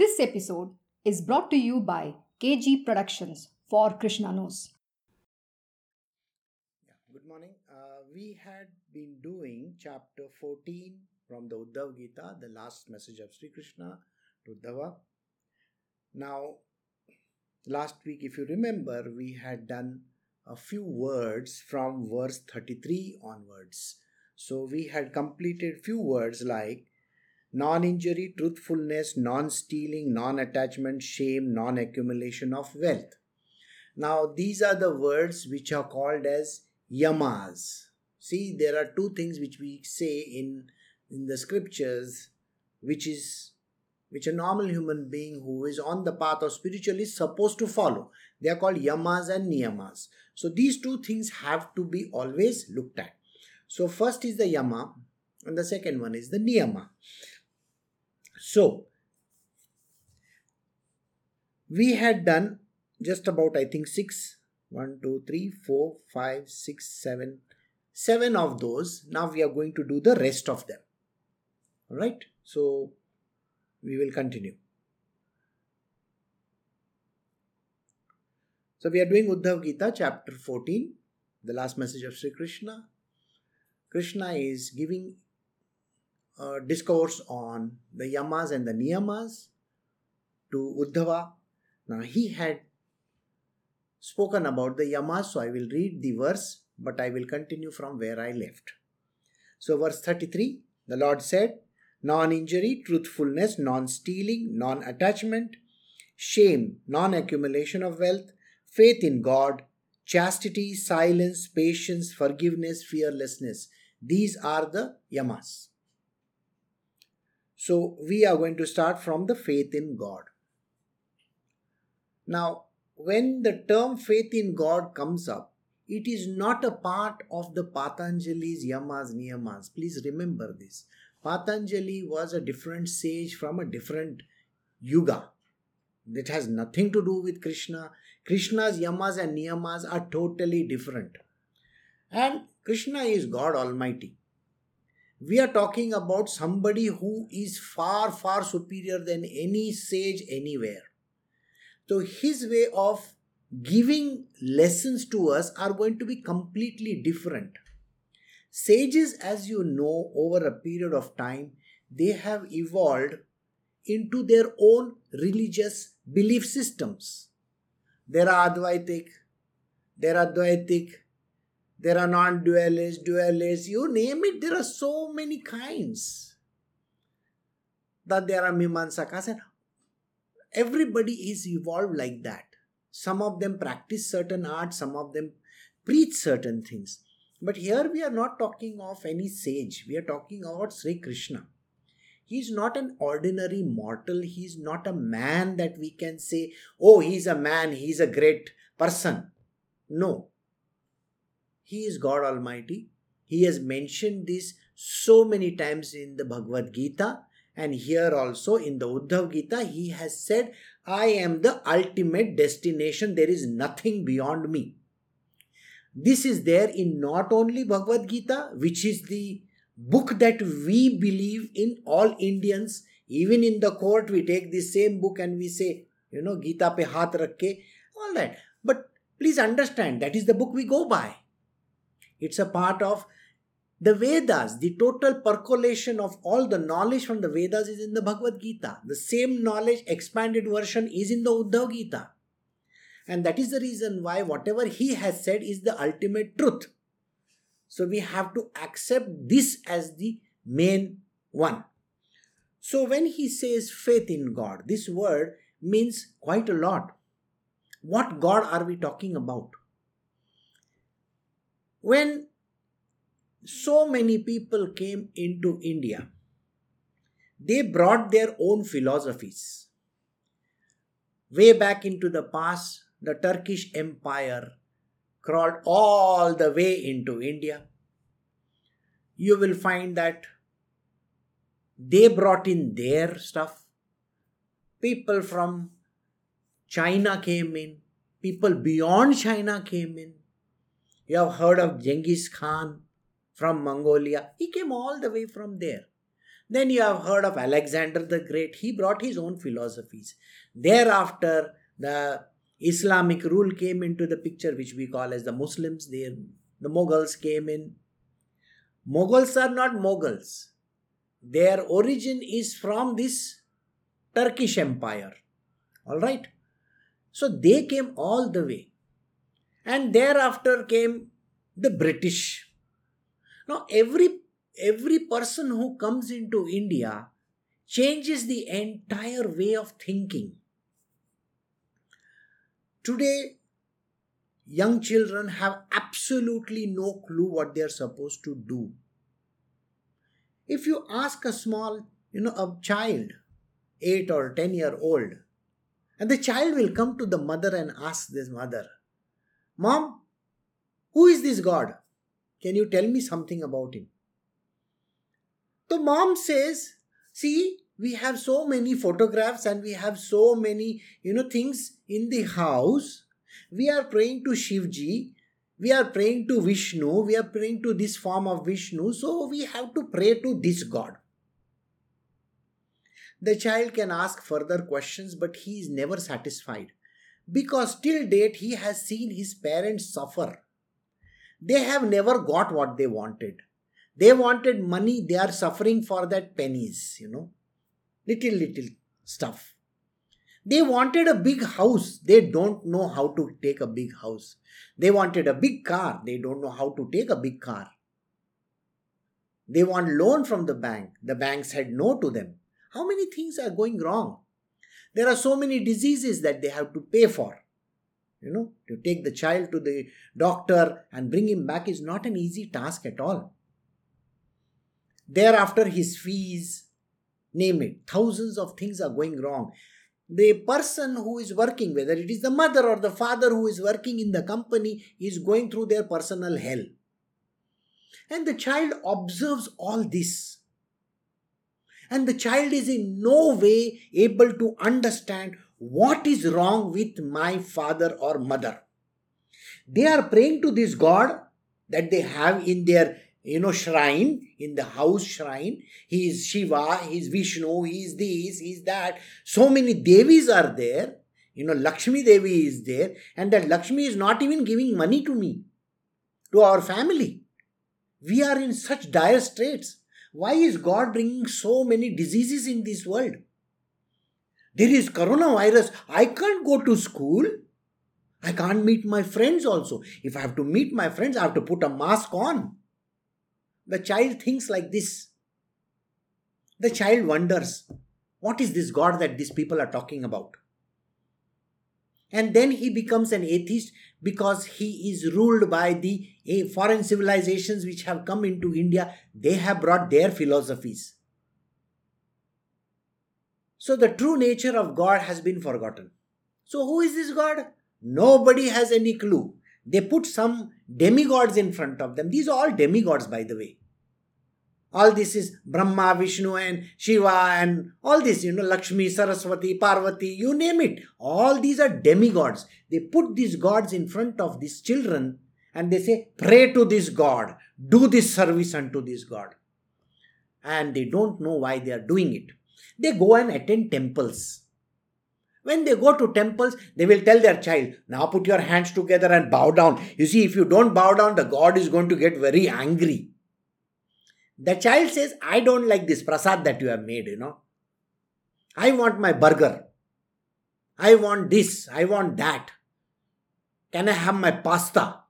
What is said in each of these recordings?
This episode is brought to you by KG Productions for Krishna Knows. Yeah, good morning. Uh, we had been doing chapter 14 from the Uddhav Gita, the last message of Sri Krishna to Uddhava. Now, last week, if you remember, we had done a few words from verse 33 onwards. So we had completed few words like non injury, truthfulness, non stealing, non attachment, shame, non accumulation of wealth. Now, these are the words which are called as yamas. See, there are two things which we say in, in the scriptures, which is which a normal human being who is on the path of spiritual is supposed to follow. They are called yamas and niyamas. So these two things have to be always looked at. So first is the yama and the second one is the niyama. So, we had done just about, I think, six, one, two, three, four, five, six, seven, seven of those. Now we are going to do the rest of them. All right. So, we will continue. So, we are doing Uddhav Gita, chapter 14, the last message of Sri Krishna. Krishna is giving uh, discourse on the yamas and the niyamas to Uddhava. Now he had spoken about the yamas, so I will read the verse, but I will continue from where I left. So, verse 33 the Lord said, Non injury, truthfulness, non stealing, non attachment, shame, non accumulation of wealth, faith in God, chastity, silence, patience, forgiveness, fearlessness. These are the yamas. So we are going to start from the faith in God. Now, when the term faith in God comes up, it is not a part of the Patanjali's Yamas Niyamas. Please remember this. Patanjali was a different sage from a different yuga. It has nothing to do with Krishna. Krishna's Yamas and Niyamas are totally different. And Krishna is God Almighty we are talking about somebody who is far, far superior than any sage anywhere. So, his way of giving lessons to us are going to be completely different. Sages, as you know, over a period of time, they have evolved into their own religious belief systems. There are Advaitic, there are Dvaitic, there are non dualists, dualists, you name it, there are so many kinds. That there are Mimamsakas, and everybody is evolved like that. Some of them practice certain arts, some of them preach certain things. But here we are not talking of any sage, we are talking about Sri Krishna. He is not an ordinary mortal, he is not a man that we can say, oh, he's a man, he's a great person. No, he is God Almighty. He has mentioned this so many times in the Bhagavad Gita and here also in the Uddhav Gita, he has said, I am the ultimate destination. There is nothing beyond me. This is there in not only Bhagavad Gita, which is the book that we believe in all Indians. Even in the court, we take the same book and we say, you know, Gita pe haath rakke, all that. But please understand, that is the book we go by. It's a part of the Vedas. The total percolation of all the knowledge from the Vedas is in the Bhagavad Gita. The same knowledge, expanded version, is in the Uddhav Gita. And that is the reason why whatever he has said is the ultimate truth. So we have to accept this as the main one. So when he says faith in God, this word means quite a lot. What God are we talking about? When so many people came into India, they brought their own philosophies. Way back into the past, the Turkish Empire crawled all the way into India. You will find that they brought in their stuff. People from China came in, people beyond China came in. You have heard of Genghis Khan from Mongolia. He came all the way from there. Then you have heard of Alexander the Great. He brought his own philosophies. Thereafter, the Islamic rule came into the picture, which we call as the Muslims. There, the Mughals came in. Mughals are not Mughals. Their origin is from this Turkish Empire. All right. So they came all the way. And thereafter came the British. Now, every every person who comes into India changes the entire way of thinking. Today, young children have absolutely no clue what they are supposed to do. If you ask a small, you know, a child, 8 or 10 year old, and the child will come to the mother and ask this mother, Mom, who is this God? Can you tell me something about him? The mom says, See, we have so many photographs and we have so many, you know, things in the house. We are praying to Shivji. We are praying to Vishnu. We are praying to this form of Vishnu. So we have to pray to this God. The child can ask further questions, but he is never satisfied because till date he has seen his parents suffer. They have never got what they wanted. They wanted money, they are suffering for that pennies, you know, little, little stuff. They wanted a big house, they don't know how to take a big house. They wanted a big car, they don't know how to take a big car. They want loan from the bank, the bank said no to them. How many things are going wrong? There are so many diseases that they have to pay for. You know, to take the child to the doctor and bring him back is not an easy task at all. Thereafter, his fees, name it, thousands of things are going wrong. The person who is working, whether it is the mother or the father who is working in the company, is going through their personal hell. And the child observes all this. And the child is in no way able to understand what is wrong with my father or mother. They are praying to this God that they have in their you know, shrine, in the house shrine. He is Shiva, he is Vishnu, he is this, he is that. So many Devis are there. You know, Lakshmi Devi is there, and that Lakshmi is not even giving money to me, to our family. We are in such dire straits. Why is God bringing so many diseases in this world? There is coronavirus. I can't go to school. I can't meet my friends also. If I have to meet my friends, I have to put a mask on. The child thinks like this. The child wonders, what is this God that these people are talking about? And then he becomes an atheist because he is ruled by the eh, foreign civilizations which have come into India. They have brought their philosophies. So the true nature of God has been forgotten. So who is this God? Nobody has any clue. They put some demigods in front of them. These are all demigods, by the way. All this is Brahma, Vishnu, and Shiva, and all this, you know, Lakshmi, Saraswati, Parvati, you name it. All these are demigods. They put these gods in front of these children and they say, Pray to this God, do this service unto this God. And they don't know why they are doing it. They go and attend temples. When they go to temples, they will tell their child, Now put your hands together and bow down. You see, if you don't bow down, the God is going to get very angry. The child says, I don't like this prasad that you have made, you know. I want my burger. I want this. I want that. Can I have my pasta?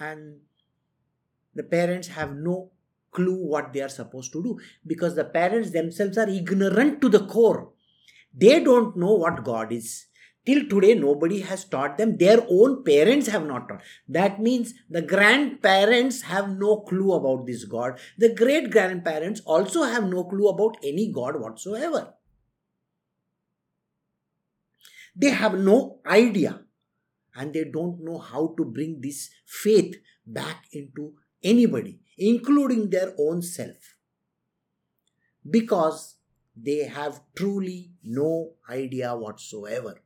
And the parents have no clue what they are supposed to do because the parents themselves are ignorant to the core. They don't know what God is. Till today, nobody has taught them. Their own parents have not taught. That means the grandparents have no clue about this God. The great grandparents also have no clue about any God whatsoever. They have no idea and they don't know how to bring this faith back into anybody, including their own self. Because they have truly no idea whatsoever.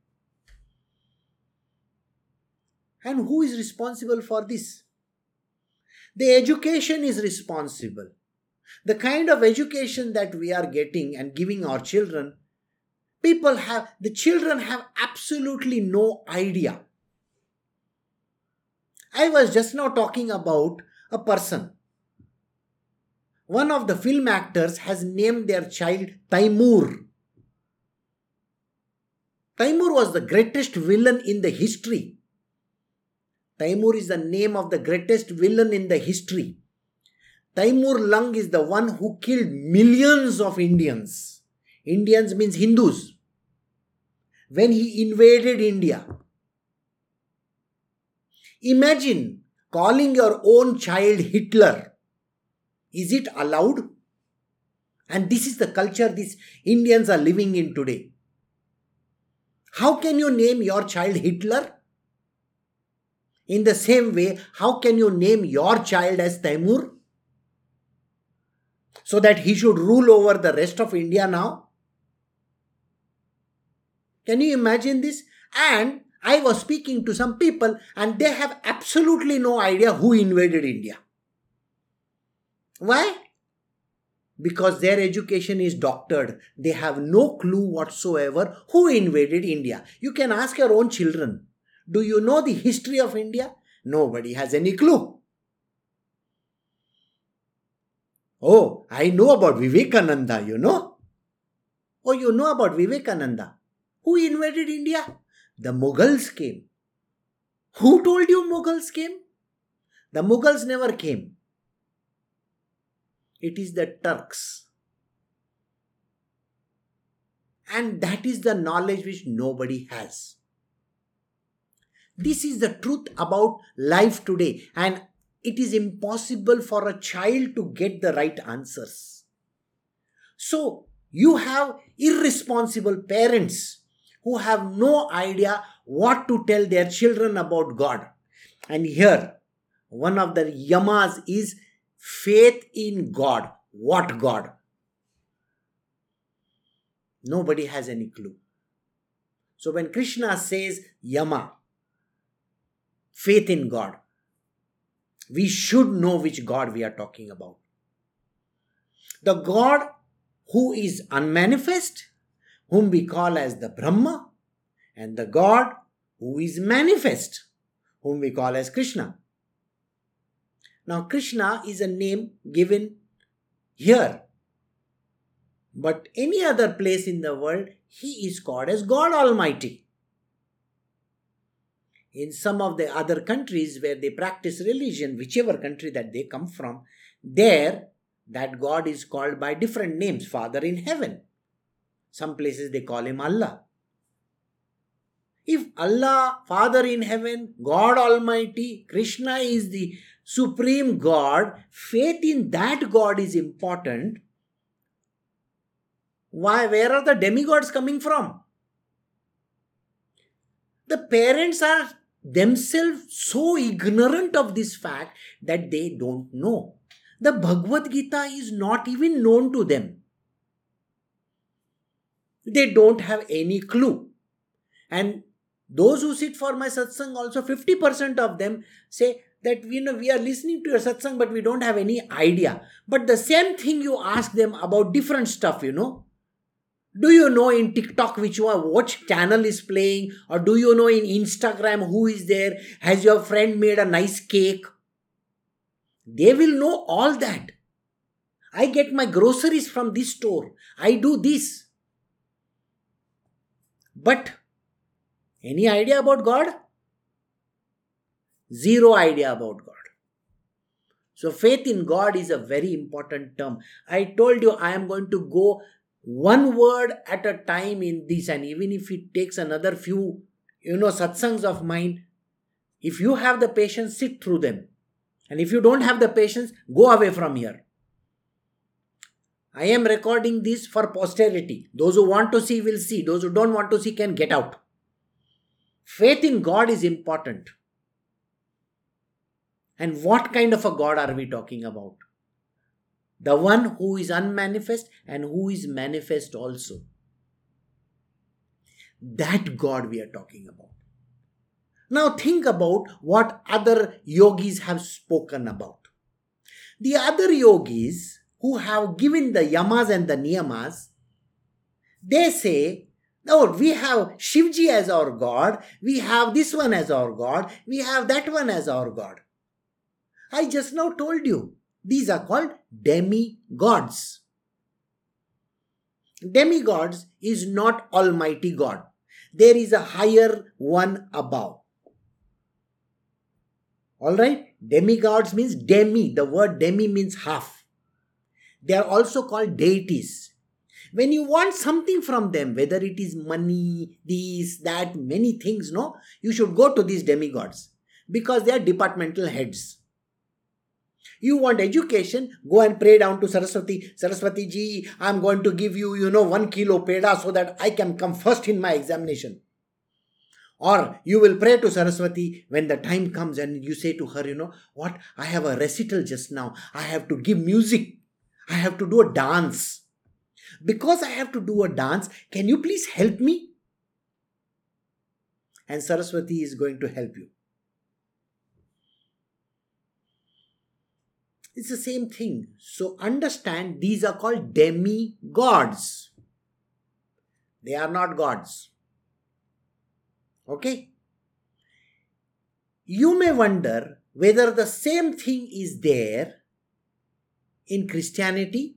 And who is responsible for this? The education is responsible. The kind of education that we are getting and giving our children, people have, the children have absolutely no idea. I was just now talking about a person. One of the film actors has named their child Taimur. Taimur was the greatest villain in the history. Taimur is the name of the greatest villain in the history. Taimur Lung is the one who killed millions of Indians. Indians means Hindus. When he invaded India. Imagine calling your own child Hitler. Is it allowed? And this is the culture these Indians are living in today. How can you name your child Hitler? In the same way, how can you name your child as Taimur? So that he should rule over the rest of India now? Can you imagine this? And I was speaking to some people and they have absolutely no idea who invaded India. Why? because their education is doctored. They have no clue whatsoever who invaded India. You can ask your own children Do you know the history of India? Nobody has any clue. Oh, I know about Vivekananda, you know? Oh, you know about Vivekananda. Who invaded India? The Mughals came. Who told you Mughals came? The Mughals never came it is the Turks. And that is the knowledge which nobody has. This is the truth about life today, and it is impossible for a child to get the right answers. So, you have irresponsible parents who have no idea what to tell their children about God. And here, one of the yamas is faith in God. What God? Nobody has any clue. So when Krishna says Yama, faith in God, we should know which God we are talking about. The God who is unmanifest, whom we call as the Brahma, and the God who is manifest, whom we call as Krishna. Now, Krishna is a name given here. But any other place in the world, he is called as God Almighty. In some of the other countries where they practice religion, whichever country that they come from, there that God is called by different names Father in heaven. Some places they call him Allah. If Allah, Father in heaven, God Almighty, Krishna is the supreme God, faith in that God is important. Why? Where are the demigods coming from? The parents are themselves so ignorant of this fact that they don't know. The Bhagavad Gita is not even known to them. They don't have any clue. And those who sit for my satsang, also 50% of them say, that you know we are listening to your satsang but we don't have any idea but the same thing you ask them about different stuff you know do you know in tiktok which one which channel is playing? Or do you know in instagram who is there? Has your friend made a nice cake? They will know all that. I get my groceries from this store. I do this. But any idea about god? Zero idea about God. So, faith in God is a very important term. I told you I am going to go one word at a time in this, and even if it takes another few, you know, satsangs of mine, if you have the patience, sit through them. And if you don't have the patience, go away from here. I am recording this for posterity. Those who want to see will see. Those who don't want to see can get out. Faith in God is important. And what kind of a God are we talking about? The one who is unmanifest and who is manifest also. That God we are talking about. Now think about what other yogis have spoken about. The other yogis who have given the yamas and the niyamas, they say, no, we have Shivji as our God, we have this one as our God, we have that one as our God. I just now told you, these are called demigods. Demigods is not Almighty God. There is a higher one above. Alright? Demigods means demi. The word demi means half. They are also called deities. When you want something from them, whether it is money, this, that, many things, no, you should go to these demigods because they are departmental heads. You want education, go and pray down to Saraswati. Saraswati ji, I'm going to give you, you know, one kilo peda so that I can come first in my examination. Or you will pray to Saraswati when the time comes and you say to her, you know, what? I have a recital just now. I have to give music. I have to do a dance. Because I have to do a dance, can you please help me? And Saraswati is going to help you. It's the same thing. So understand these are called demi-gods. They are not gods. Okay? You may wonder whether the same thing is there in Christianity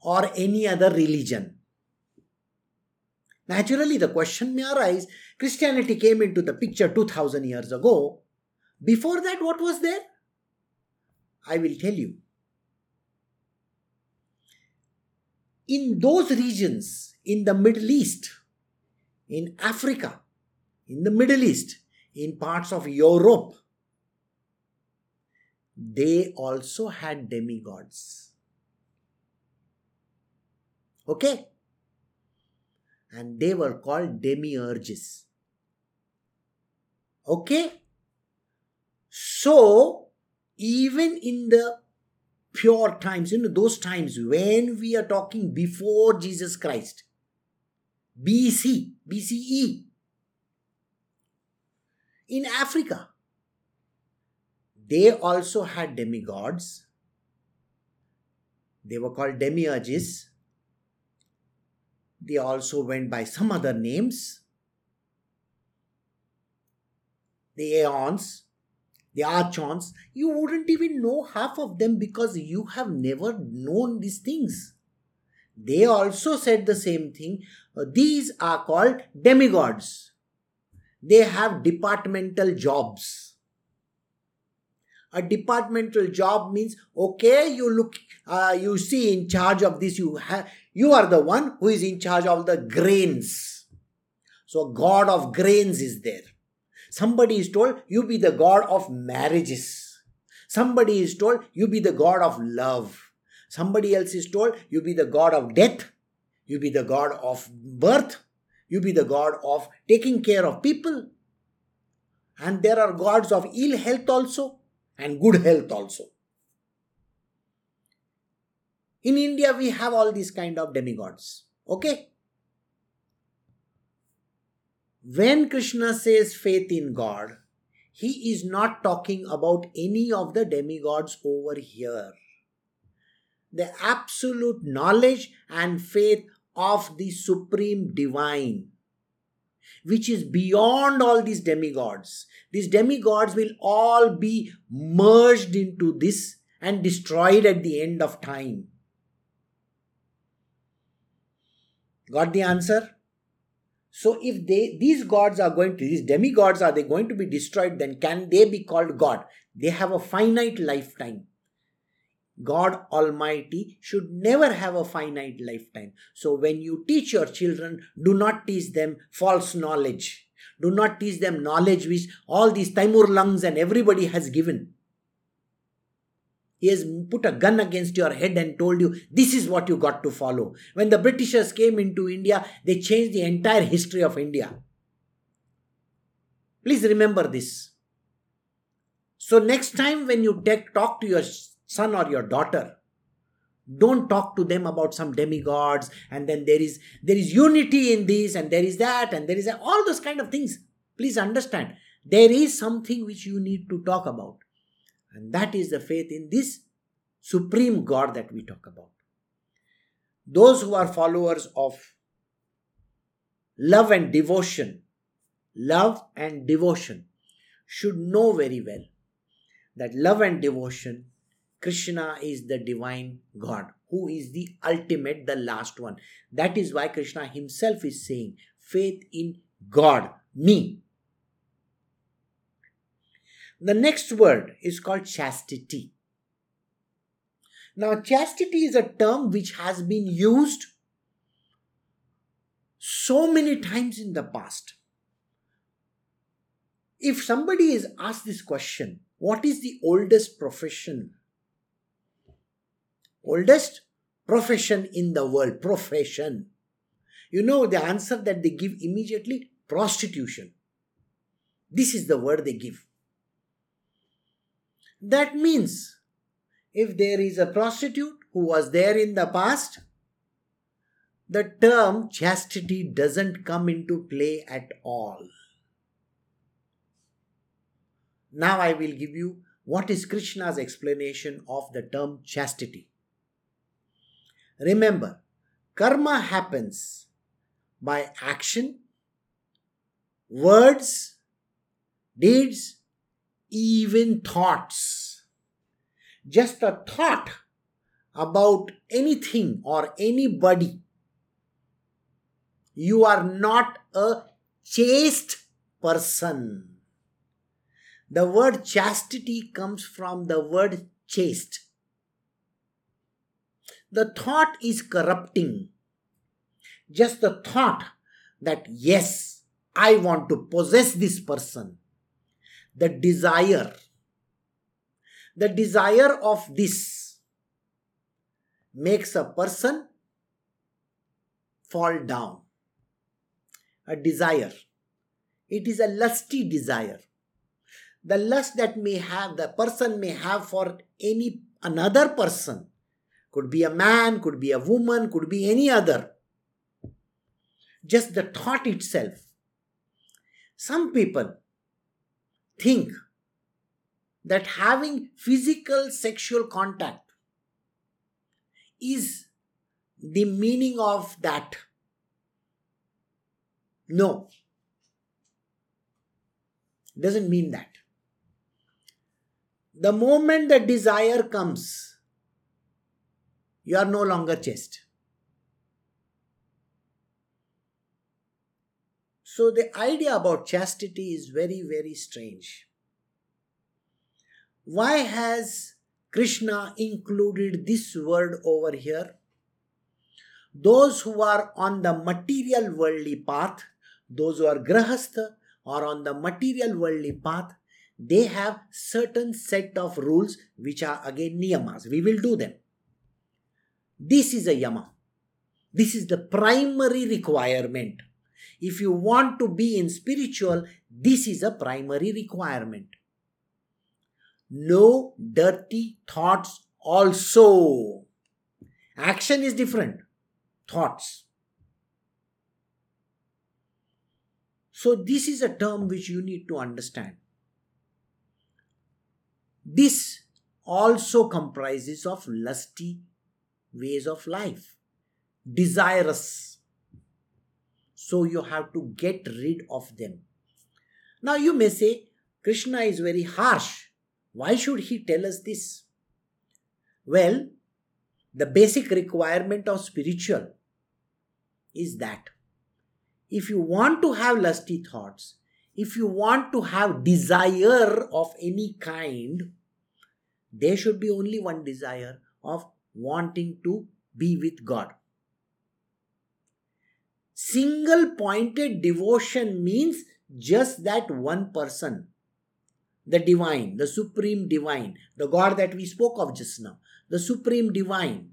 or any other religion. Naturally, the question may arise Christianity came into the picture 2000 years ago. Before that, what was there? I will tell you. In those regions, in the Middle East, in Africa, in the Middle East, in parts of Europe, they also had demigods. Okay? And they were called demiurges. Okay? So, even in the pure times, you know, those times when we are talking before Jesus Christ, BC, BCE, in Africa, they also had demigods. They were called demiurges. They also went by some other names. The aeons, the archons, you wouldn't even know half of them because you have never known these things. They also said the same thing. Uh, these are called demigods. They have departmental jobs. A departmental job means okay, you look, uh, you see in charge of this. You have, you are the one who is in charge of the grains. So God of grains is there Somebody is told, you be the God of marriages. Somebody is told, you be the God of love. Somebody else is told, you be the God of death. You be the God of birth. You be the God of taking care of people. And there are gods of ill health also and good health also. In India, we have all these kind of demigods. Okay? When Krishna says faith in God, he is not talking about any of the demigods over here. The absolute knowledge and faith of the supreme divine, which is beyond all these demigods. These demigods will all be merged into this and destroyed at the end of time. Got the answer? So if they these gods are going to these demigods are they going to be destroyed, then can they be called God? They have a finite lifetime. God Almighty should never have a finite lifetime. So when you teach your children, do not teach them false knowledge. Do not teach them knowledge which all these Taimur lungs and everybody has given. He has put a gun against your head and told you this is what you got to follow. When the Britishers came into India, they changed the entire history of India. Please remember this. So, next time when you take, talk to your son or your daughter, don't talk to them about some demigods and then there is there is unity in this and there is that and there is that, all those kind of things please understand there is something which you need to talk about and that is the faith in this supreme God that we talk about. those who are followers of love and devotion, love and devotion should know very well that love and devotion, Krishna is the divine God, who is the ultimate, the last one. That is why Krishna himself is saying, faith in God, me. The next word is called chastity. Now, chastity is a term which has been used so many times in the past. If somebody is asked this question, what is the oldest profession? Oldest profession in the world. Profession. You know the answer that they give immediately? Prostitution. This is the word they give. That means if there is a prostitute who was there in the past, the term chastity doesn't come into play at all. Now I will give you what is Krishna's explanation of the term chastity. Remember, karma happens by action, words, deeds, even thoughts. Just a thought about anything or anybody. You are not a chaste person. The word chastity comes from the word chaste. The thought is corrupting. Just the thought that, yes, I want to possess this person. The desire. The desire of this makes a person fall down. A desire. It is a lusty desire the lust that may have the person may have for any another person could be a man could be a woman could be any other just the thought itself some people think that having physical sexual contact is the meaning of that. No. Doesn't mean that. The moment the desire comes, you are no longer chaste. So, the idea about chastity is very, very strange. Why has Krishna included this word over here? Those who are on the material worldly path, those who are grahastha or on the material worldly path, they have certain set of rules which are again niyamas we will do them this is a yama this is the primary requirement if you want to be in spiritual this is a primary requirement. No dirty thoughts also. Action is different. Thoughts. So this is a term which you need to understand. This also comprises of lusty ways of life, desirous. So you have to get rid of them. Now you may say, Krishna is very harsh. Why should he tell us this? Well, the basic requirement of spiritual is that if you want to have lusty thoughts, if you want to have desire of any kind, there should be only one desire of wanting to be with God. Single pointed devotion means just that one person, the divine, the supreme divine, the God that we spoke of just now, the supreme divine.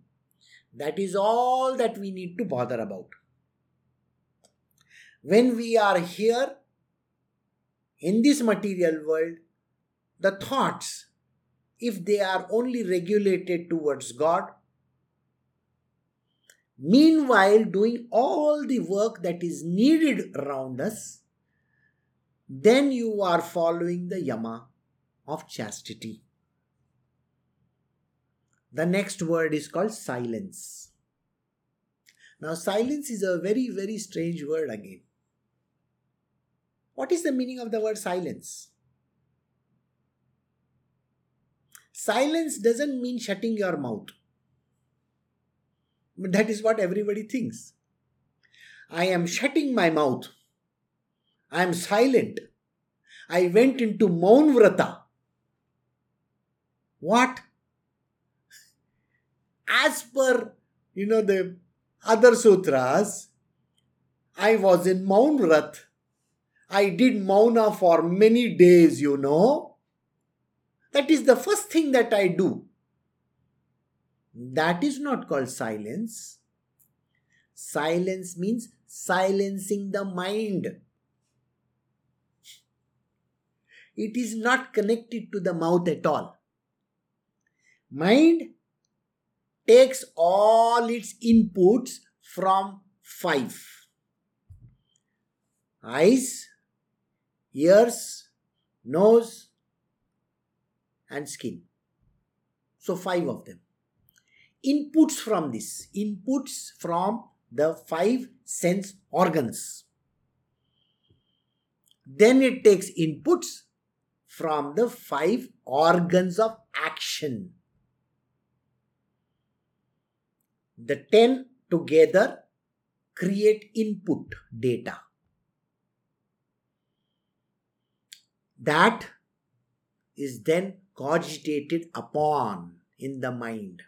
That is all that we need to bother about. When we are here in this material world, the thoughts, if they are only regulated towards God, meanwhile doing all the work that is needed around us, then you are following the yama of chastity. The next word is called silence. Now, silence is a very, very strange word again. What is the meaning of the word silence? Silence doesn't mean shutting your mouth. That is what everybody thinks. I am shutting my mouth. I am silent. I went into Maun Vrata. What? As per, you know, the other sutras, I was in Maun Vrat. I did Mauna for many days, you know. That is the first thing that I do. That is not called silence. Silence means silencing the mind. It is not connected to the mouth at all. Mind takes all its inputs from five eyes, ears, nose, and skin. So, five of them. Inputs from this, inputs from the five sense organs. Then it takes inputs from the five organs of action. The 10 together create input data. That is then cogitated upon in the mind.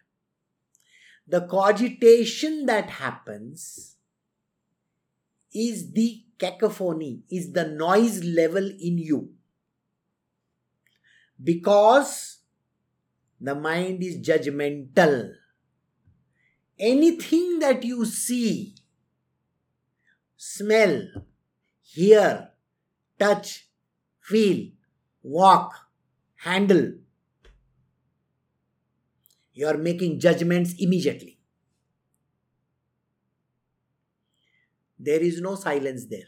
The cogitation that happens is the cacophony, is the noise level in you. Because the mind is judgmental anything that you see, smell, hear, touch, feel, walk, handle, you are making judgments immediately. There is no silence there.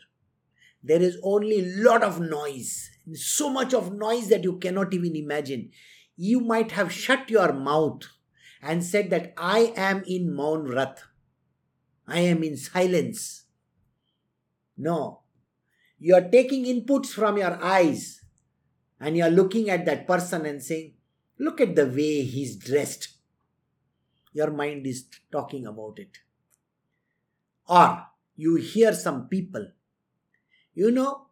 There is only lot of noise. So much of noise that you cannot even imagine. You might have shut your mouth and said that I am in Maun Vrat. I am in silence. No. You are taking inputs from your eyes and you are looking at that person and saying, Look at the way he's dressed. Your mind is talking about it. Or you hear some people, you know,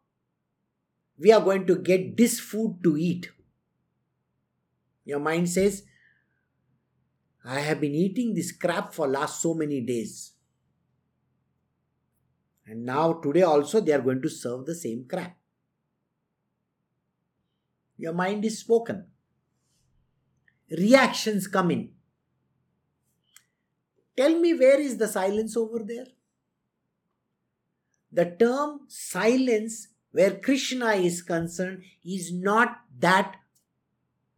we are going to get this food to eat. Your mind says, I have been eating this crap for last so many days. And now today also they are going to serve the same crap. Your mind is spoken. Reactions come in. Tell me where is the silence over there? The term silence, where Krishna is concerned, is not that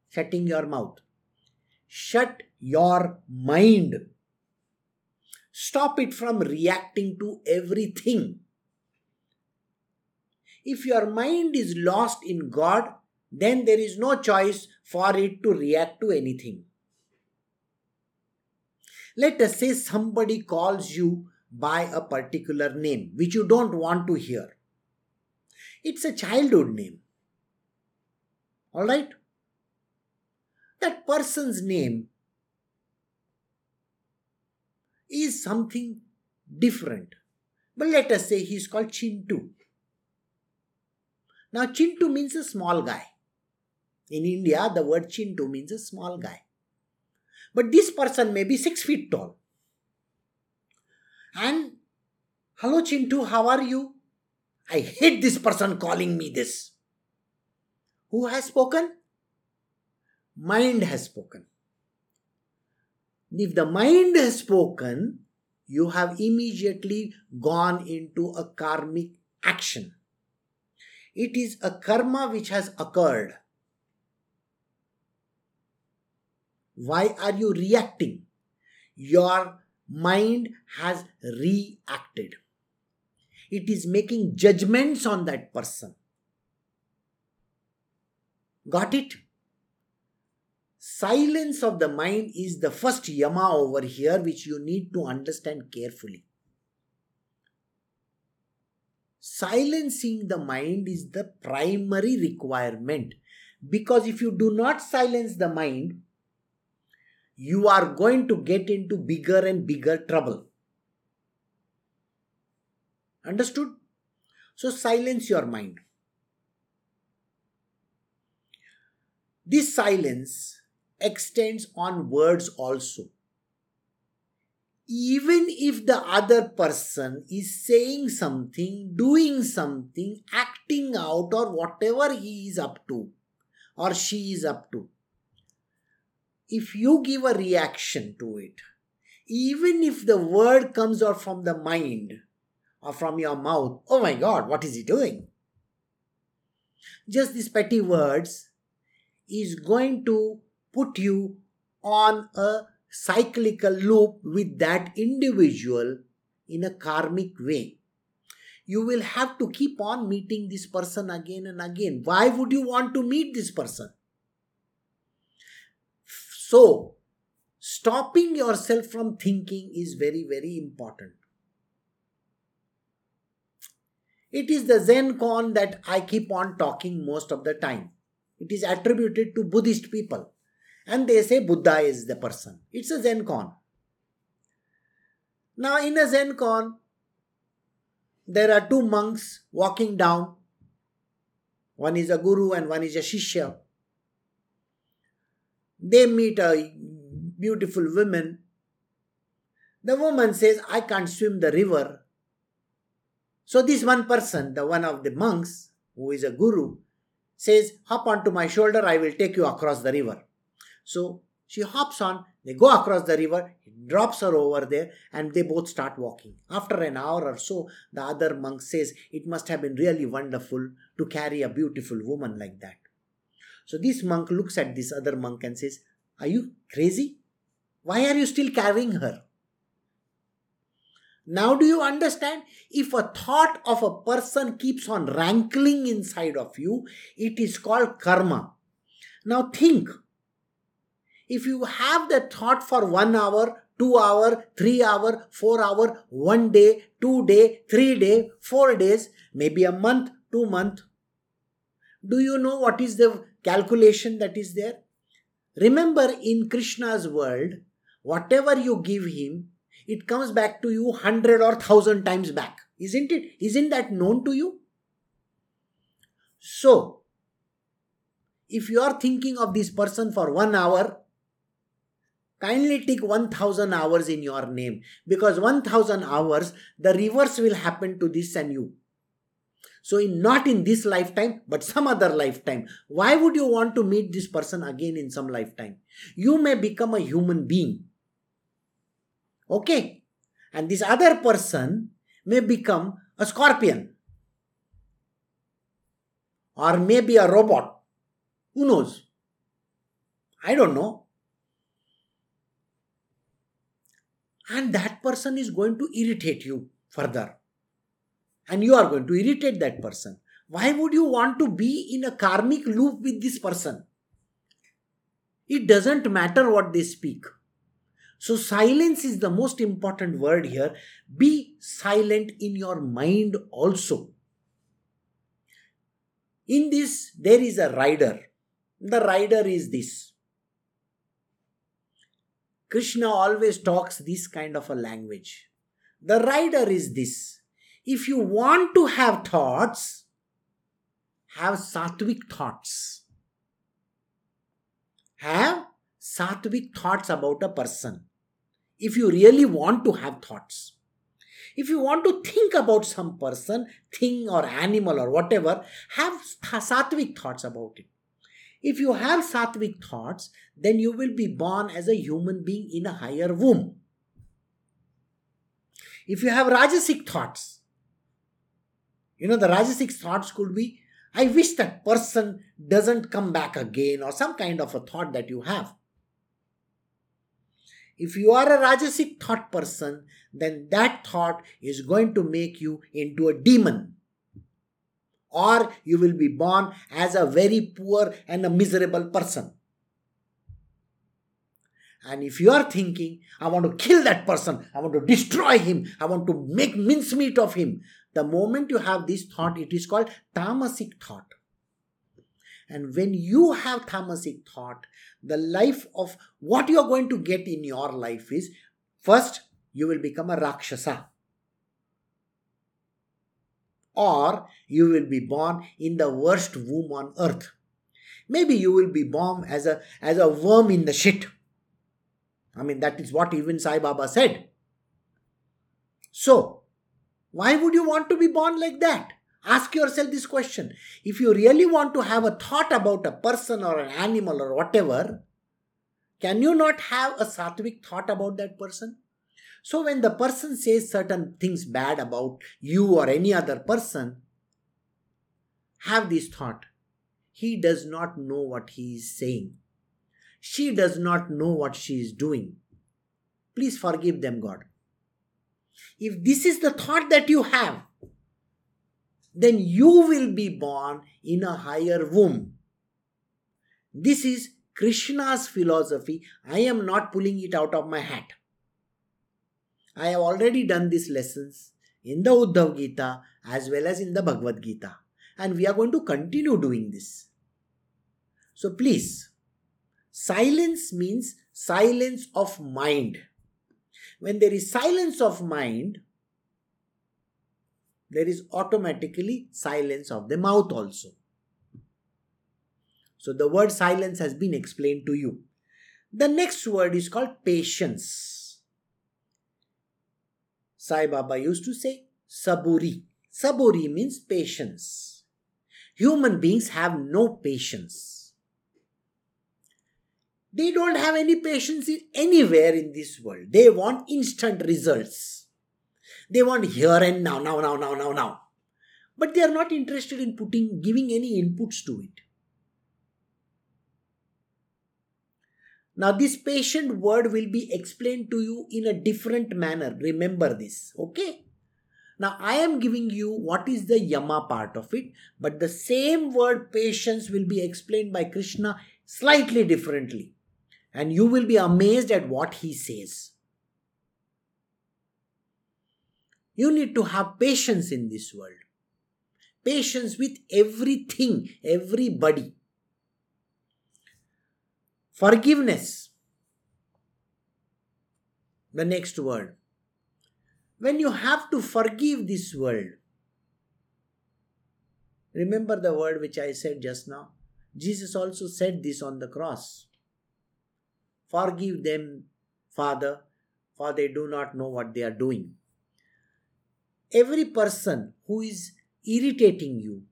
shutting your mouth. Shut your mind. Stop it from reacting to everything. If your mind is lost in God, then there is no choice for it to react to anything. Let us say somebody calls you by a particular name which you don't want to hear. It's a childhood name. Alright? That person's name is something different. But let us say he is called Chintu. Now, Chintu means a small guy. In India, the word Chintu means a small guy. But this person may be six feet tall. And, hello Chintu, how are you? I hate this person calling me this. Who has spoken? Mind has spoken. If the mind has spoken, you have immediately gone into a karmic action. It is a karma which has occurred. Why are you reacting? Your mind has reacted. It is making judgments on that person. Got it? Silence of the mind is the first yama over here, which you need to understand carefully. silencing the mind is the primary requirement. Because if you do not silence the mind, you are going to get into bigger and bigger trouble. Understood? So silence your mind. This silence extends on words also. Even if the other person is saying something, doing something, acting out, or whatever he is up to or she is up to, if you give a reaction to it, even if the word comes out from the mind or from your mouth, oh my god, what is he doing? Just these petty words is going to put you on a cyclical loop with that individual in a karmic way. You will have to keep on meeting this person again and again. Why would you want to meet this person? So, stopping yourself from thinking is very, very important. It is the Zen koan that I keep on talking most of the time. It is attributed to Buddhist people. And they say Buddha is the person. It's a Zen koan. Now, in a Zen koan, there are two monks walking down. One is a guru and one is a shishya. They meet a beautiful woman. The woman says, I can't swim the river. So, this one person, the one of the monks, who is a guru, says, Hop onto my shoulder, I will take you across the river. So, she hops on, they go across the river, he drops her over there, and they both start walking. After an hour or so, the other monk says, It must have been really wonderful to carry a beautiful woman like that. So this monk looks at this other monk and says, Are you crazy? Why are you still carrying her? Now, do you understand? If a thought of a person keeps on rankling inside of you, it is called karma. Now, think if you have that thought for one hour, two hour, three hour, four hour, one day, two day, three day, four days, maybe a month, two month, do you know what is the calculation that is there? Remember, in Krishna's world, whatever you give him, it comes back to you hundred or thousand times back. Isn't it? Isn't that known to you? So, if you are thinking of this person for one hour, kindly take 1000 hours in your name because 1000 hours the reverse will happen to this and you so, in, not in this lifetime, but some other lifetime. Why would you want to meet this person again in some lifetime? You may become a human being. Okay? And this other person may become a scorpion. Or maybe a robot. Who knows? I don't know. And that person is going to irritate you further and you are going to irritate that person. Why would you want to be in a karmic loop with this person? It doesn't matter what they speak. So, silence is the most important word here. Be silent in your mind also. In this, there is a rider. The rider is this. Krishna always talks this kind of a language. The rider is this if you want to have thoughts, have sattvic thoughts. Have sattvic thoughts about a person. If you really want to have thoughts. If you want to think about some person, thing, or animal, or whatever, have sattvic thoughts about it. If you have sattvic thoughts, then you will be born as a human being in a higher womb. If you have rajasic thoughts, you know, the Rajasic thoughts could be, I wish that person doesn't come back again, or some kind of a thought that you have. If you are a Rajasic thought person, then that thought is going to make you into a demon. Or you will be born as a very poor and a miserable person. And if you are thinking, I want to kill that person, I want to destroy him, I want to make mincemeat of him, The moment you have this thought, it is called tamasic thought. And when you have tamasic thought, the life of what you are going to get in your life is first, you will become a Rakshasa. Or you will be born in the worst womb on earth. Maybe you will be born as a as a worm in the shit. I mean, that is what even Sai Baba said. So, why would you want to be born like that? Ask yourself this question. If you really want to have a thought about a person or an animal or whatever, can you not have a sattvic thought about that person? So, when the person says certain things bad about you or any other person, have this thought. He does not know what he is saying. She does not know what she is doing. Please forgive them, God. If this is the thought that you have, then you will be born in a higher womb. This is Krishna's philosophy. I am not pulling it out of my hat. I have already done these lessons in the Uddhav Gita as well as in the Bhagavad Gita. And we are going to continue doing this. So please, silence means silence of mind. When there is silence of mind, there is automatically silence of the mouth also. So the word silence has been explained to you. The next word is called patience. Sai Baba used to say saburi. Saburi means patience. Human beings have no patience. They don't have any patience in anywhere in this world. They want instant results. They want here and now, now, now, now, now, now. But they are not interested in putting, giving any inputs to it. Now, this patient word will be explained to you in a different manner. Remember this, okay? Now, I am giving you what is the yama part of it, but the same word patience will be explained by Krishna slightly differently. And you will be amazed at what he says. You need to have patience in this world. Patience with everything, everybody. Forgiveness. The next word. When you have to forgive this world, remember the word which I said just now? Jesus also said this on the cross. Forgive them, Father, for they do not know what they are doing every person who is irritating you,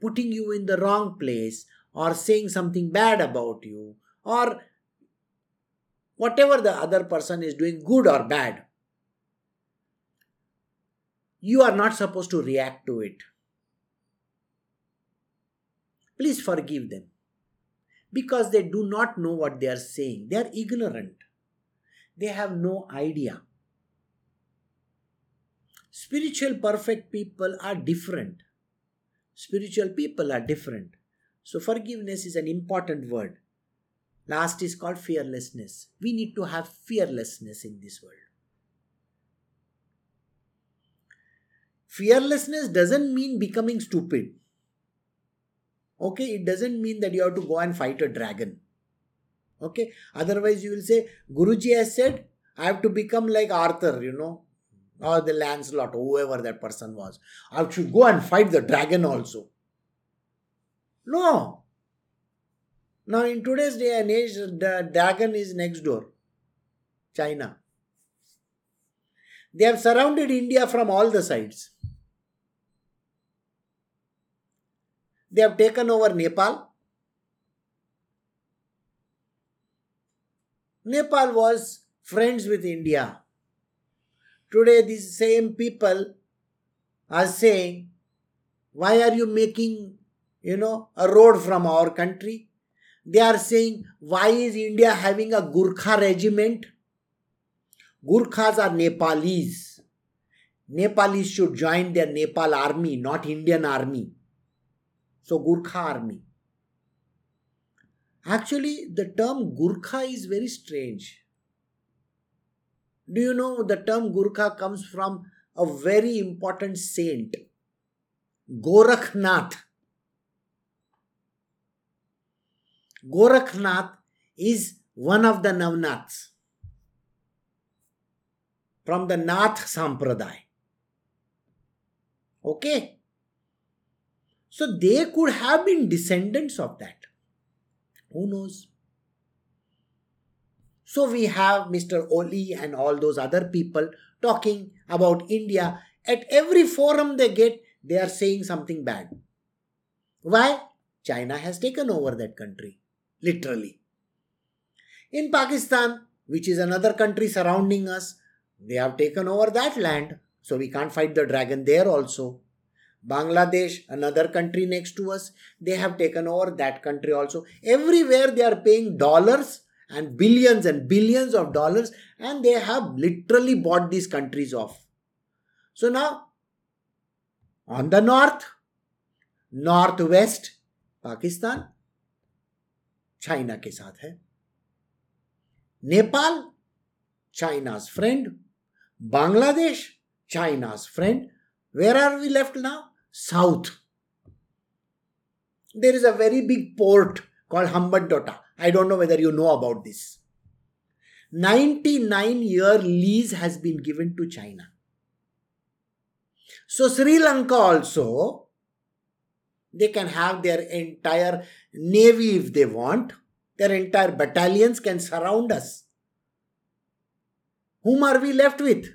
putting you in the wrong place, or saying something bad about you, or whatever the other person is doing, good or bad, you are not supposed to react to it. Please forgive them because they do not know what they are saying. They are ignorant. They have no idea. Spiritual perfect people are different. Spiritual people are different. So, forgiveness is an important word. Last is called fearlessness. We need to have fearlessness in this world. Fearlessness doesn't mean becoming stupid. Okay, it doesn't mean that you have to go and fight a dragon. Okay, otherwise, you will say, Guruji has said, I have to become like Arthur, you know, or the Lancelot, whoever that person was. I should go and fight the dragon also. No. Now, in today's day and age, the dragon is next door China. They have surrounded India from all the sides. They have taken over Nepal. Nepal was friends with India Today, these same people are saying, Why are you making, you know, a road from our country? They are saying, Why is India having a Gurkha regiment? Gurkhas are Nepalese. Nepalese should join their Nepal army, not Indian army. So, Gurkha army. Actually, the term Gurkha is very strange. Do you know the term Gurkha comes from a very important saint? Gorakhnath. Gorakhnath is one of the Navnaths from the Nath Sampradaya. Okay? So they could have been descendants of that. Who knows? So we have Mr. Oli and all those other people talking about India. At every forum they get, they are saying something bad. Why? China has taken over that country, literally. In Pakistan, which is another country surrounding us, they have taken over that land, so we can't fight the dragon there also. Bangladesh, another country next to us, they have taken over that country also. Everywhere they are paying dollars and billions and billions of dollars, and they have literally bought these countries off. So now, on the north, northwest, Pakistan, China के साथ है Nepal China's friend Bangladesh, China's friend. Where are we left now? South. There is a very big port called Hambantota. I don't know whether you know about this. 99 year lease has been given to China. So Sri Lanka also, they can have their entire navy if they want. Their entire battalions can surround us. Whom are we left with?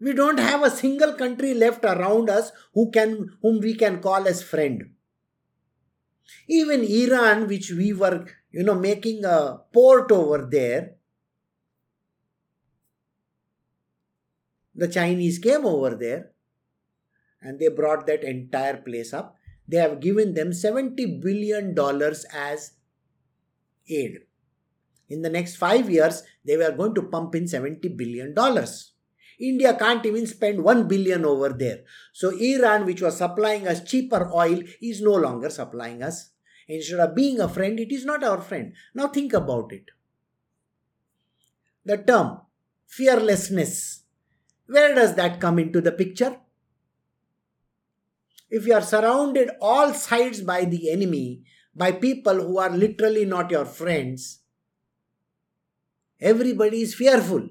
We don't have a single country left around us who can, whom we can call as friend. Even Iran, which we were, you know, making a port over there, the Chinese came over there and they brought that entire place up. They have given them $70 billion as aid. In the next five years, they were going to pump in $70 billion. India can't even spend 1 billion over there. So Iran, which was supplying us cheaper oil, is no longer supplying us. Instead of being a friend, it is not our friend. Now think about it. The term fearlessness, where does that come into the picture? If you are surrounded all sides by the enemy, by people who are literally not your friends, Everybody is fearful.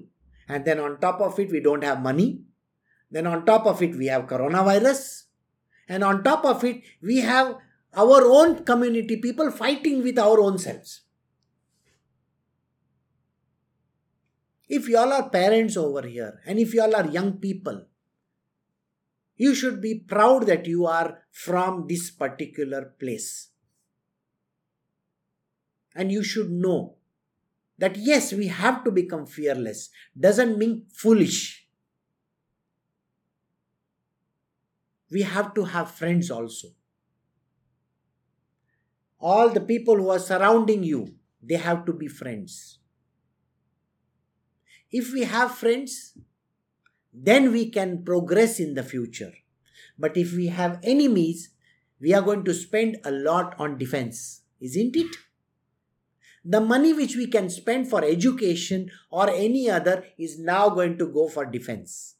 And then on top of it, we don't have money. Then on top of it, we have coronavirus. And on top of it, we have our own community people fighting with our own selves. If you all are parents over here and if you all are young people, you should be proud that you are from this particular place. And you should know that yes, we have to become fearless doesn't mean foolish. We have to have friends also. All the people who are surrounding you, they have to be friends. If we have friends, then we can progress in the future. But if we have enemies, we are going to spend a lot on defense, isn't it? The money which we can spend for education or any other is now going to go for defense.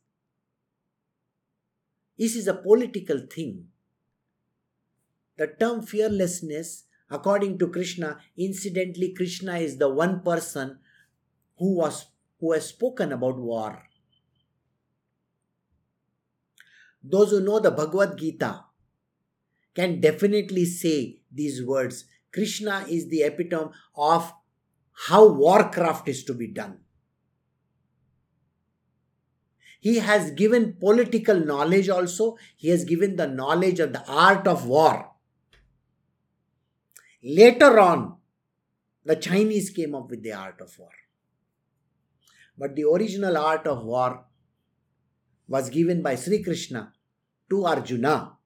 This is a political thing. The term fearlessness, according to Krishna, incidentally, Krishna is the one person who was who has spoken about war. Those who know the Bhagavad Gita can definitely say these words Krishna is the epitome of how warcraft is to be done. He has given political knowledge also, he has given the knowledge of the art of war. Later on, the Chinese came up with the art of war. But the original art of war was given by Sri Krishna to Arjuna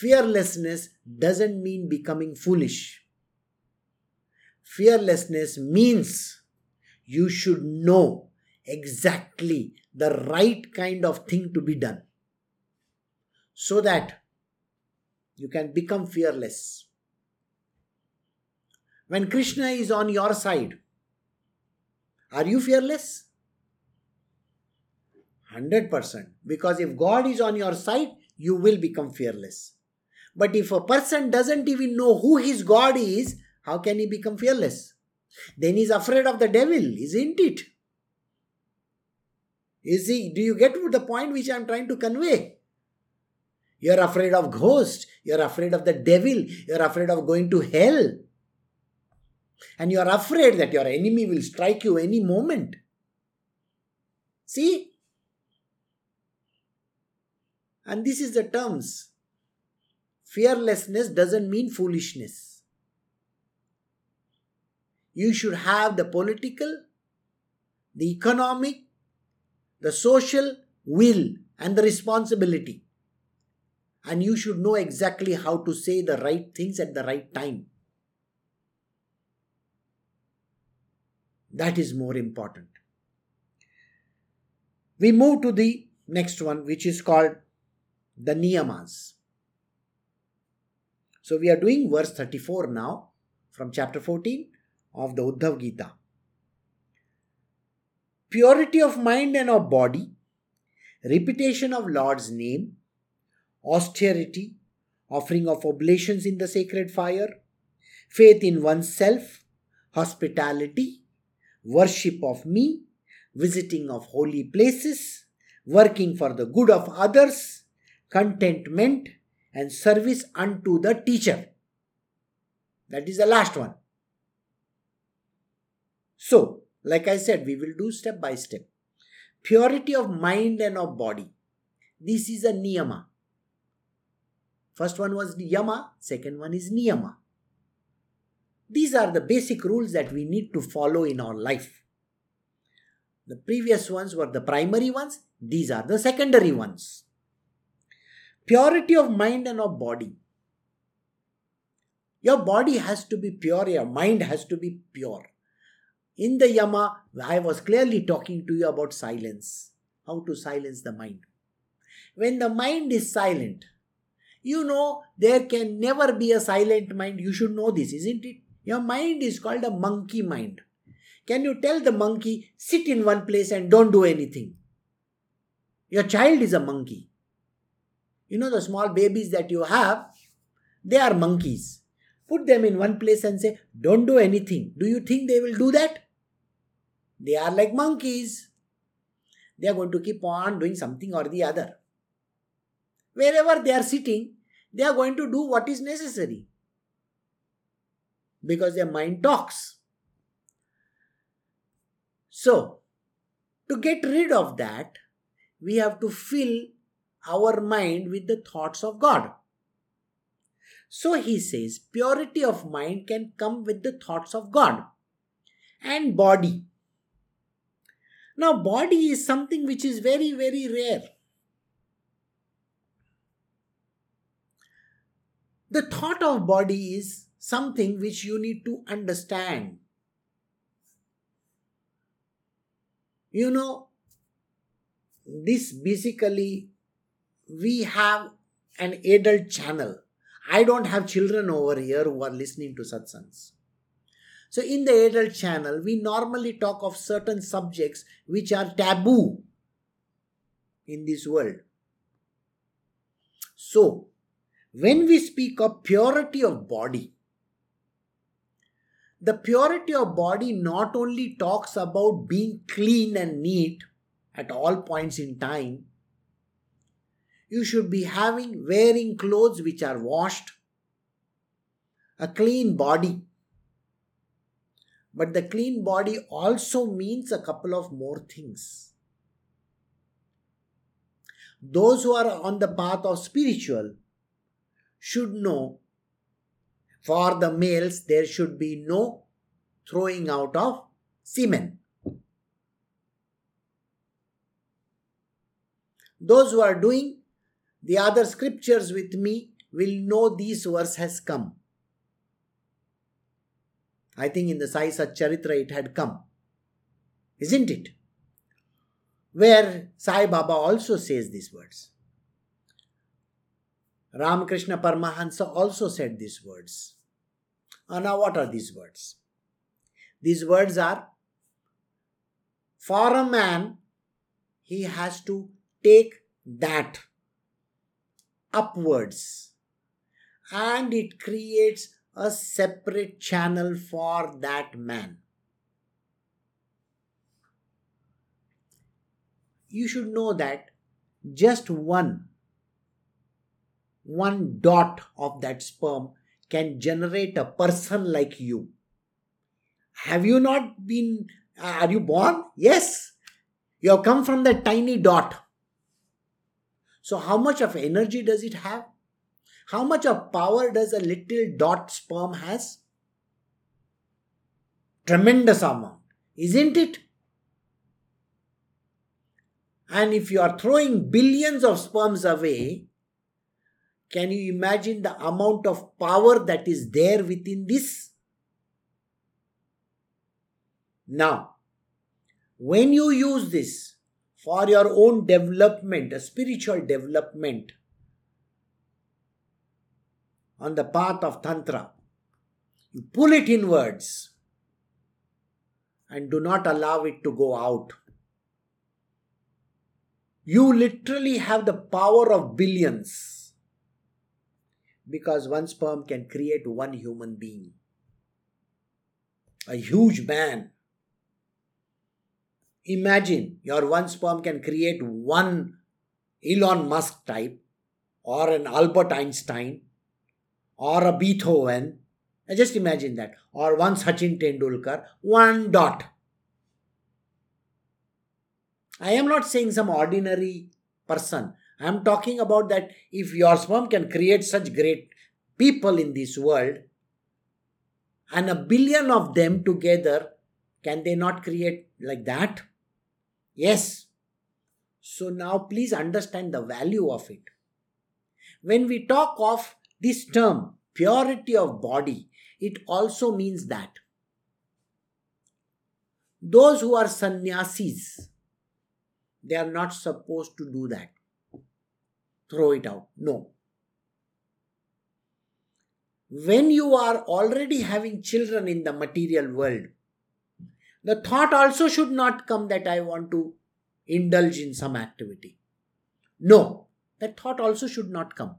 Fearlessness doesn't mean becoming foolish. Fearlessness means you should know exactly the right kind of thing to be done so that you can become fearless. When Krishna is on your side, are you fearless? 100%. Because if God is on your side, you will become fearless. But if a person doesn't even know who his God is, how can he become fearless? Then he's afraid of the devil, isn't it? Is he? Do you get the point which I'm trying to convey? You're afraid of ghosts. You're afraid of the devil. You're afraid of going to hell. And you're afraid that your enemy will strike you any moment. See? And this is the terms. Fearlessness doesn't mean foolishness. You should have the political, the economic, the social will, and the responsibility. And you should know exactly how to say the right things at the right time. That is more important. We move to the next one, which is called the Niyamas. So we are doing verse 34 now from chapter 14 of the Uddhav Gita. Purity of mind and of body, repetition of Lord's name, austerity, offering of oblations in the sacred fire, faith in oneself, hospitality, worship of me, visiting of holy places, working for the good of others, contentment, and service unto the teacher. That is the last one. So, like I said, we will do step by step. Purity of mind and of body. This is a niyama. First one was yama, second one is niyama. These are the basic rules that we need to follow in our life. The previous ones were the primary ones, these are the secondary ones. Purity of mind and of body. Your body has to be pure, your mind has to be pure. In the Yama, I was clearly talking to you about silence, how to silence the mind. When the mind is silent, you know there can never be a silent mind. You should know this, isn't it? Your mind is called a monkey mind. Can you tell the monkey, sit in one place and don't do anything? Your child is a monkey. You know, the small babies that you have, they are monkeys. Put them in one place and say, don't do anything. Do you think they will do that? They are like monkeys. They are going to keep on doing something or the other. Wherever they are sitting, they are going to do what is necessary because their mind talks. So, to get rid of that, we have to fill our mind with the thoughts of God. So he says, purity of mind can come with the thoughts of God and body. Now, body is something which is very, very rare. The thought of body is something which you need to understand. You know, this basically, we have an adult channel. I don't have children over here who are listening to satsangs. So, in the adult channel, we normally talk of certain subjects which are taboo in this world. So, when we speak of purity of body, the purity of body not only talks about being clean and neat at all points in time, you should be having wearing clothes which are washed, a clean body, but the clean body also means a couple of more things. Those who are on the path of spiritual should know for the males there should be no throwing out of semen. Those who are doing the other scriptures with me will know this verse has come. I think in the Sai Charitra it had come. Isn't it? Where Sai Baba also says these words. Ramakrishna Paramahansa also said these words. And now, what are these words? These words are For a man, he has to take that upwards and it creates a separate channel for that man. You should know that just one one dot of that sperm can generate a person like you. Have you not been, uh, are you born? Yes. You have come from that tiny dot. So, how much of energy does it have? How much of power does a little dot sperm has? Tremendous amount, isn't it? And if you are throwing billions of sperms away, can you imagine the amount of power that is there within this? Now, when you use this for your own development, a spiritual development on the path of Tantra, you pull it inwards and do not allow it to go out. You literally have the power of billions because one sperm can create one human being. A huge man. Imagine your one sperm can create one Elon Musk type, or an Albert Einstein, or a Beethoven. Just imagine that. Or one Sachin Tendulkar, one dot. I am not saying some ordinary person. I'm talking about that if your sperm can create such great people in this world and a billion of them together, can they not create like that? Yes. So now please understand the value of it. When we talk of this term, purity of body, it also means that those who are sannyasis, they are not supposed to do that throw it out. No. When you are already having children in the material world, the thought also should not come that I want to indulge in some activity. No, that thought also should not come.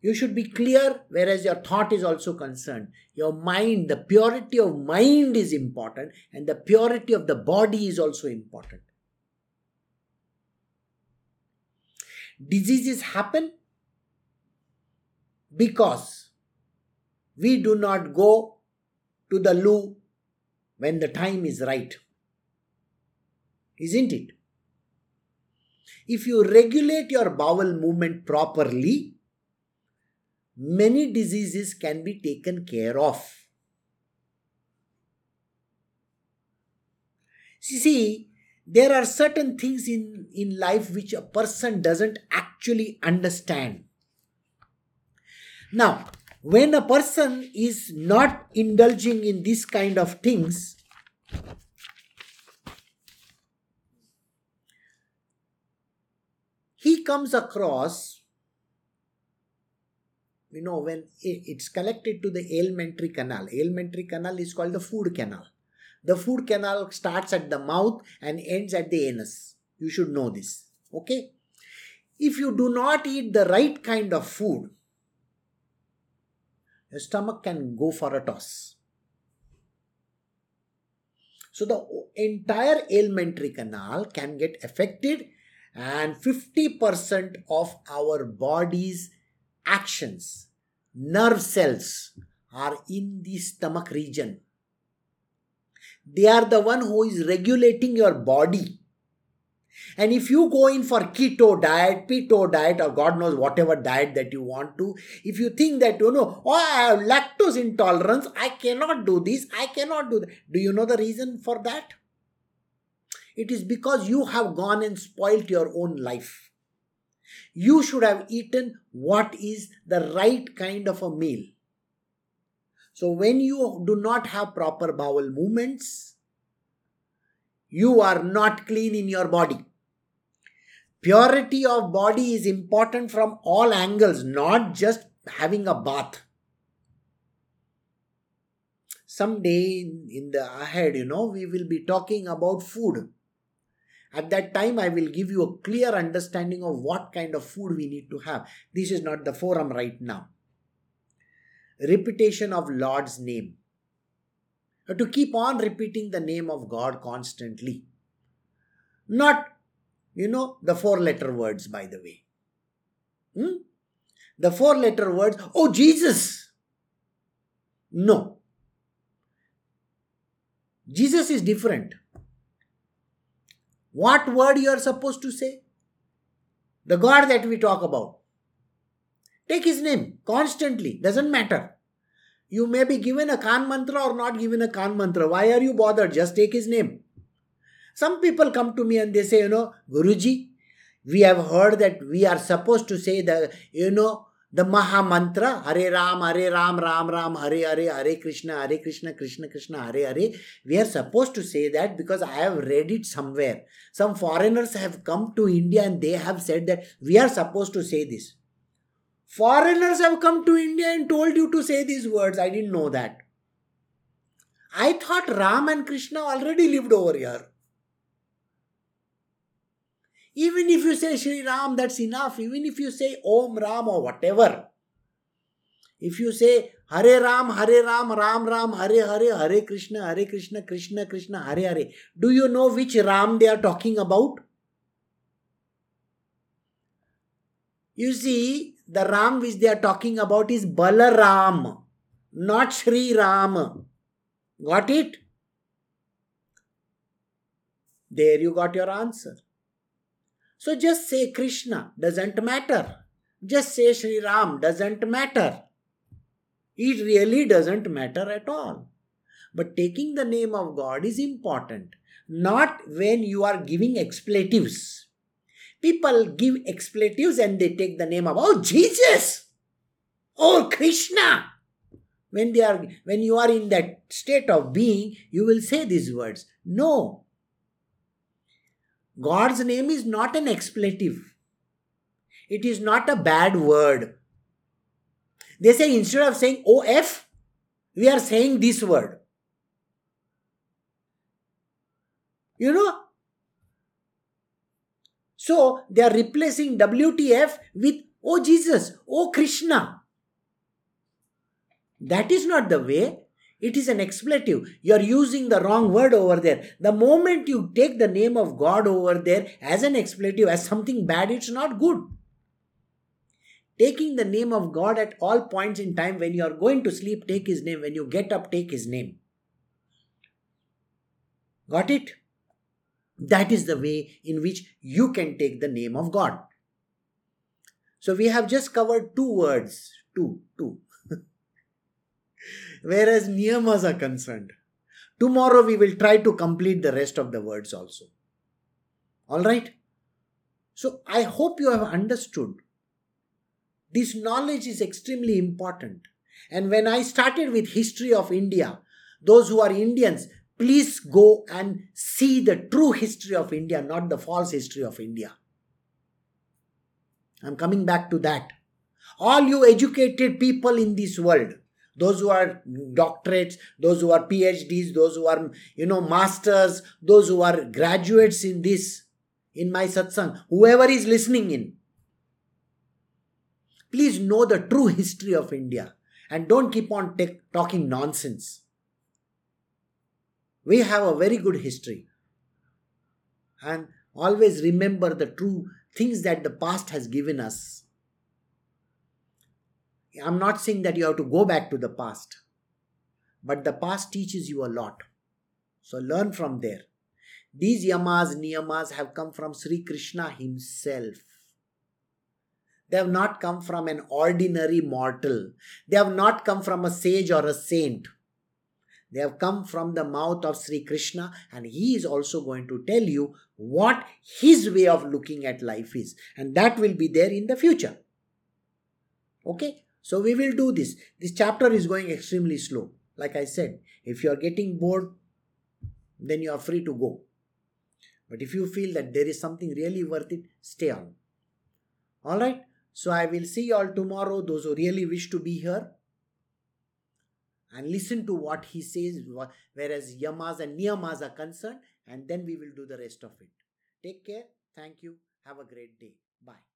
You should be clear, whereas your thought is also concerned. Your mind, the purity of mind is important, and the purity of the body is also important. diseases happen because we do not go to the loo when the time is right. Isn't it? If you regulate your bowel movement properly, many diseases can be taken care of. See, there are certain things in, in life which a person doesn't actually understand. Now, when a person is not indulging in this kind of things, he comes across, you know, when it's collected to the alimentary canal. Alimentary canal is called the food canal. The food canal starts at the mouth and ends at the anus. You should know this. Okay? If you do not eat the right kind of food, your stomach can go for a toss. So the entire alimentary canal can get affected and 50% of our body's actions, nerve cells are in the stomach region. They are the one who is regulating your body. And if you go in for keto diet, pito diet, or God knows whatever diet that you want to, if you think that, you know, oh, I have lactose intolerance, I cannot do this, I cannot do that. Do you know the reason for that? It is because you have gone and spoilt your own life. You should have eaten what is the right kind of a meal. So, when you do not have proper bowel movements, you are not clean in your body. Purity of body is important from all angles, not just having a bath. Someday in the ahead, you know, we will be talking about food. At that time, I will give you a clear understanding of what kind of food we need to have. This is not the forum right now. Repetition of Lord's name. To keep on repeating the name of God constantly. Not, you know, the four letter words, by the way. Hmm? The four letter words, oh Jesus! No. Jesus is different. What word you are supposed to say? The God that we talk about. Take his name constantly, doesn't matter. You may be given a Kan mantra or not given a Kan mantra. Why are you bothered? Just take his name. Some people come to me and they say, you know, Guruji, we have heard that we are supposed to say the, you know, the Maha Mantra, Hare Ram, Hare Ram, Ram Ram, Hare Hare, Hare Krishna, Hare Krishna, Krishna Krishna, Hare Hare. We are supposed to say that because I have read it somewhere. Some foreigners have come to India and they have said that we are supposed to say this. Foreigners have come to India and told you to say these words. I didn't know that. I thought Ram and Krishna already lived over here. Even if you say Sri Ram, that's enough. Even if you say Om Ram or whatever. If you say Hare Ram, Hare Ram, Ram Ram, Hare Hare, Hare Krishna, Hare Krishna, Krishna Krishna, Hare Hare. Do you know which Ram they are talking about? You see, the Ram which they are talking about is Balaram, not Sri Ram. Got it? There you got your answer. So just say Krishna, doesn't matter. Just say Sri Ram, doesn't matter. It really doesn't matter at all. But taking the name of God is important, not when you are giving expletives. People give expletives and they take the name of, oh, Jesus! Oh, Krishna! When they are when you are in that state of being, you will say these words. No, God's name is not an expletive. It is not a bad word. They say instead of saying OF, we are saying this word. You know? So they are replacing WTF with Oh Jesus, Oh Krishna. That is not the way. It is an expletive. You are using the wrong word over there. The moment you take the name of God over there as an expletive, as something bad, it's not good. Taking the name of God at all points in time, when you are going to sleep, take His name. When you get up, take His name. Got it? That is the way in which you can take the name of God. So we have just covered two words. Two, two whereas niyamas are concerned. Tomorrow we will try to complete the rest of the words also. Alright? So I hope you have understood. This knowledge is extremely important. And when I started with history of India, those who are Indians, please go and see the true history of India, not the false history of India. I'm coming back to that. All you educated people in this world, those who are doctorates those who are phds those who are you know masters those who are graduates in this in my satsang whoever is listening in please know the true history of india and don't keep on talking nonsense we have a very good history and always remember the true things that the past has given us I'm not saying that you have to go back to the past, but the past teaches you a lot. So learn from there. These yamas, niyamas have come from Sri Krishna himself. They have not come from an ordinary mortal. They have not come from a sage or a saint. They have come from the mouth of Sri Krishna, and he is also going to tell you what his way of looking at life is, and that will be there in the future. Okay? So we will do this. This chapter is going extremely slow. Like I said, if you are getting bored, then you are free to go. But if you feel that there is something really worth it, stay on. Alright? So I will see you all tomorrow, those who really wish to be here. And listen to what he says, whereas yamas and niyamas are concerned, and then we will do the rest of it. Take care. Thank you. Have a great day. Bye.